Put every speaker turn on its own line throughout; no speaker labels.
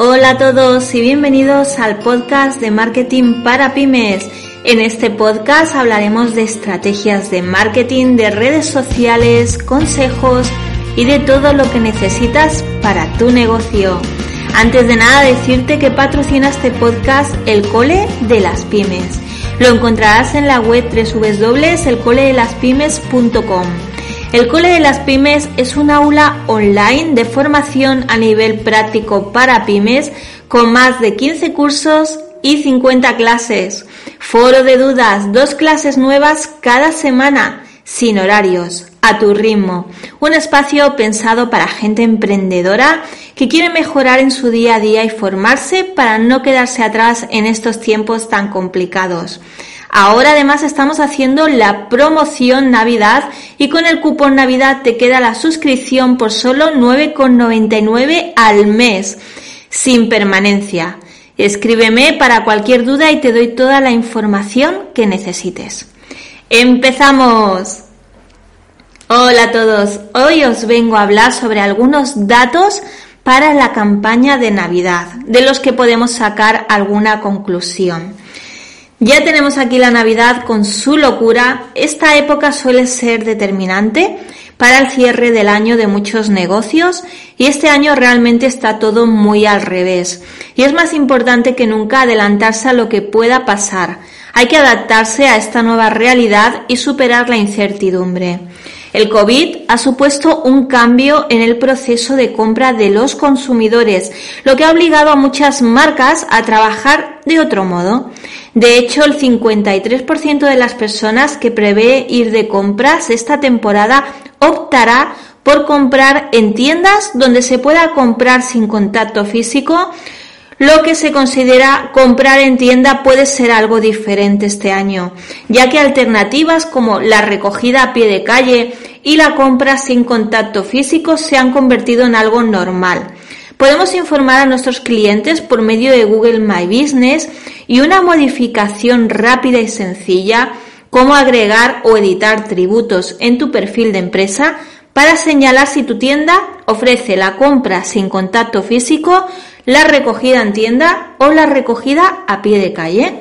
Hola a todos y bienvenidos al podcast de marketing para pymes. En este podcast hablaremos de estrategias de marketing, de redes sociales, consejos y de todo lo que necesitas para tu negocio. Antes de nada decirte que patrocina este podcast el Cole de las Pymes. Lo encontrarás en la web www.elcoledelaspymes.com. El Cole de las Pymes es un aula online de formación a nivel práctico para pymes con más de 15 cursos y 50 clases. Foro de dudas, dos clases nuevas cada semana, sin horarios, a tu ritmo. Un espacio pensado para gente emprendedora que quiere mejorar en su día a día y formarse para no quedarse atrás en estos tiempos tan complicados. Ahora además estamos haciendo la promoción Navidad y con el cupón Navidad te queda la suscripción por solo 9,99 al mes, sin permanencia. Escríbeme para cualquier duda y te doy toda la información que necesites. ¡Empezamos! Hola a todos, hoy os vengo a hablar sobre algunos datos para la campaña de Navidad, de los que podemos sacar alguna conclusión. Ya tenemos aquí la Navidad con su locura. Esta época suele ser determinante para el cierre del año de muchos negocios y este año realmente está todo muy al revés. Y es más importante que nunca adelantarse a lo que pueda pasar. Hay que adaptarse a esta nueva realidad y superar la incertidumbre. El COVID ha supuesto un cambio en el proceso de compra de los consumidores, lo que ha obligado a muchas marcas a trabajar de otro modo. De hecho, el 53% de las personas que prevé ir de compras esta temporada optará por comprar en tiendas donde se pueda comprar sin contacto físico lo que se considera comprar en tienda puede ser algo diferente este año, ya que alternativas como la recogida a pie de calle y la compra sin contacto físico se han convertido en algo normal. Podemos informar a nuestros clientes por medio de Google My Business y una modificación rápida y sencilla como agregar o editar tributos en tu perfil de empresa para señalar si tu tienda ofrece la compra sin contacto físico, la recogida en tienda o la recogida a pie de calle.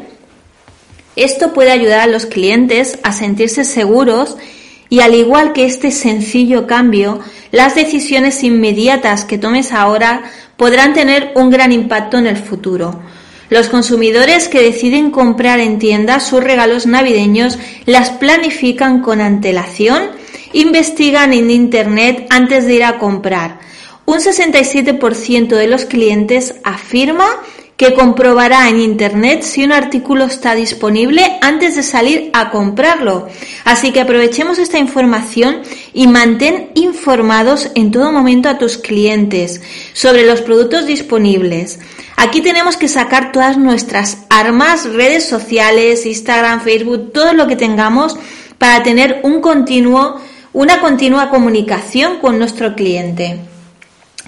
Esto puede ayudar a los clientes a sentirse seguros y al igual que este sencillo cambio, las decisiones inmediatas que tomes ahora podrán tener un gran impacto en el futuro. Los consumidores que deciden comprar en tiendas sus regalos navideños las planifican con antelación, investigan en Internet antes de ir a comprar, un 67% de los clientes afirma que comprobará en Internet si un artículo está disponible antes de salir a comprarlo. Así que aprovechemos esta información y mantén informados en todo momento a tus clientes sobre los productos disponibles. Aquí tenemos que sacar todas nuestras armas, redes sociales, Instagram, Facebook, todo lo que tengamos para tener un continuo, una continua comunicación con nuestro cliente.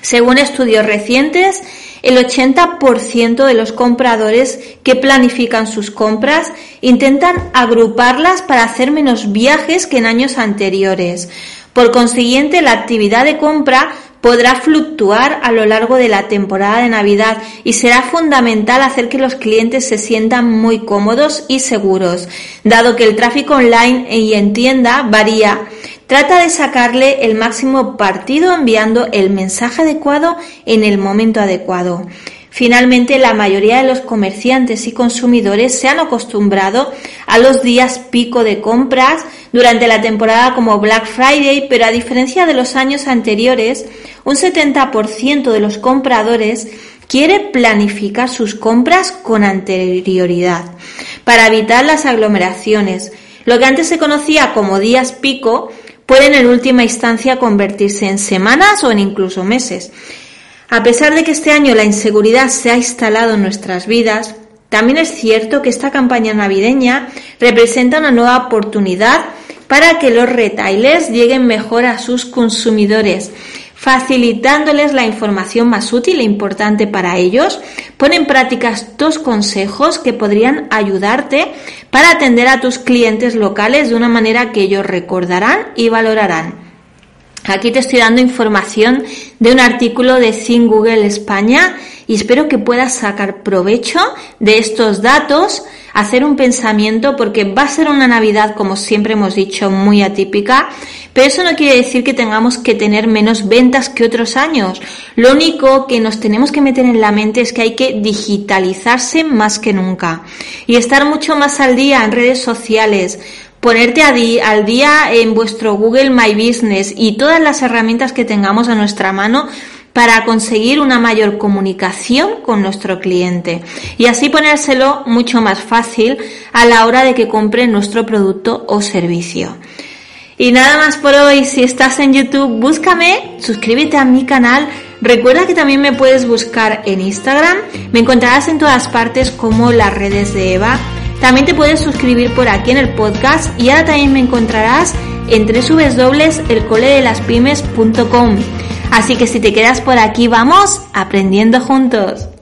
Según estudios recientes, el 80% de los compradores que planifican sus compras intentan agruparlas para hacer menos viajes que en años anteriores. Por consiguiente, la actividad de compra podrá fluctuar a lo largo de la temporada de Navidad y será fundamental hacer que los clientes se sientan muy cómodos y seguros, dado que el tráfico online y en tienda varía Trata de sacarle el máximo partido enviando el mensaje adecuado en el momento adecuado. Finalmente, la mayoría de los comerciantes y consumidores se han acostumbrado a los días pico de compras durante la temporada como Black Friday, pero a diferencia de los años anteriores, un 70% de los compradores quiere planificar sus compras con anterioridad para evitar las aglomeraciones. Lo que antes se conocía como días pico pueden en última instancia convertirse en semanas o en incluso meses. A pesar de que este año la inseguridad se ha instalado en nuestras vidas, también es cierto que esta campaña navideña representa una nueva oportunidad para que los retailers lleguen mejor a sus consumidores, facilitándoles la información más útil e importante para ellos. Pon en práctica dos consejos que podrían ayudarte para atender a tus clientes locales de una manera que ellos recordarán y valorarán. Aquí te estoy dando información de un artículo de Sin Google España y espero que puedas sacar provecho de estos datos, hacer un pensamiento porque va a ser una Navidad, como siempre hemos dicho, muy atípica, pero eso no quiere decir que tengamos que tener menos ventas que otros años. Lo único que nos tenemos que meter en la mente es que hay que digitalizarse más que nunca y estar mucho más al día en redes sociales, ponerte al día en vuestro Google My Business y todas las herramientas que tengamos a nuestra mano para conseguir una mayor comunicación con nuestro cliente y así ponérselo mucho más fácil a la hora de que compre nuestro producto o servicio. Y nada más por hoy, si estás en YouTube, búscame, suscríbete a mi canal, recuerda que también me puedes buscar en Instagram, me encontrarás en todas partes como las redes de Eva. También te puedes suscribir por aquí en el podcast y ahora también me encontrarás en www.elcoledelaspymes.com. Así que si te quedas por aquí, vamos aprendiendo juntos.